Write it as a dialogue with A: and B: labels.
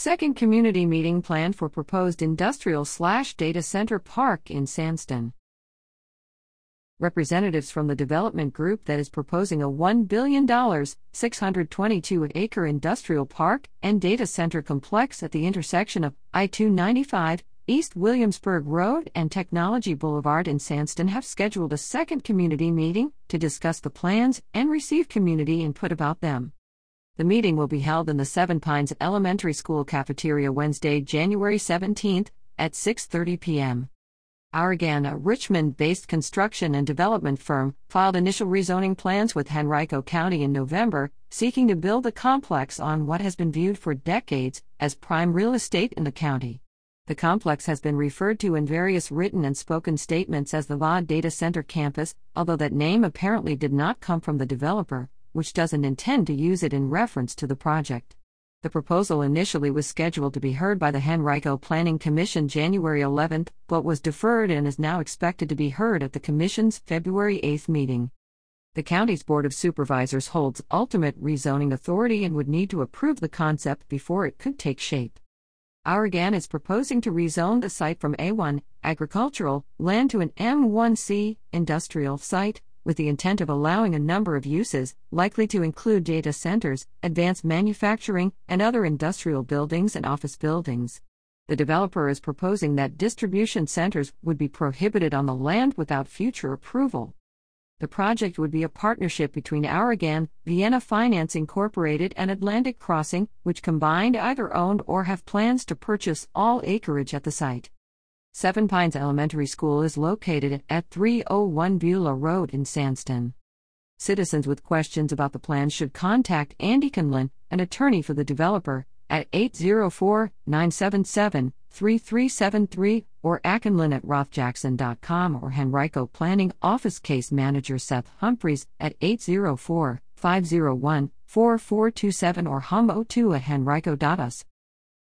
A: Second community meeting planned for proposed industrial slash data center park in Sandston. Representatives from the development group that is proposing a $1 billion, 622 acre industrial park and data center complex at the intersection of I 295, East Williamsburg Road, and Technology Boulevard in Sandston have scheduled a second community meeting to discuss the plans and receive community input about them. The meeting will be held in the Seven Pines Elementary School cafeteria Wednesday, January 17th at 6:30 p.m. Hourigan, a Richmond-based construction and development firm, filed initial rezoning plans with Henrico County in November, seeking to build a complex on what has been viewed for decades as prime real estate in the county. The complex has been referred to in various written and spoken statements as the VOD Data Center Campus, although that name apparently did not come from the developer which doesn't intend to use it in reference to the project. The proposal initially was scheduled to be heard by the Henrico Planning Commission January 11, but was deferred and is now expected to be heard at the Commission's February 8 meeting. The county's Board of Supervisors holds ultimate rezoning authority and would need to approve the concept before it could take shape. Hourigan is proposing to rezone the site from A1, agricultural, land to an M1C, industrial site, with the intent of allowing a number of uses, likely to include data centers, advanced manufacturing, and other industrial buildings and office buildings. The developer is proposing that distribution centers would be prohibited on the land without future approval. The project would be a partnership between Hourigan, Vienna Finance Incorporated, and Atlantic Crossing, which combined either owned or have plans to purchase all acreage at the site. Seven Pines Elementary School is located at 301 Beulah Road in Sandston. Citizens with questions about the plan should contact Andy Condlin, an attorney for the developer, at 804 977 3373 or aconlin at rothjackson.com or Henrico Planning Office Case Manager Seth Humphreys at 804 501 4427 or hum02 at henrico.us.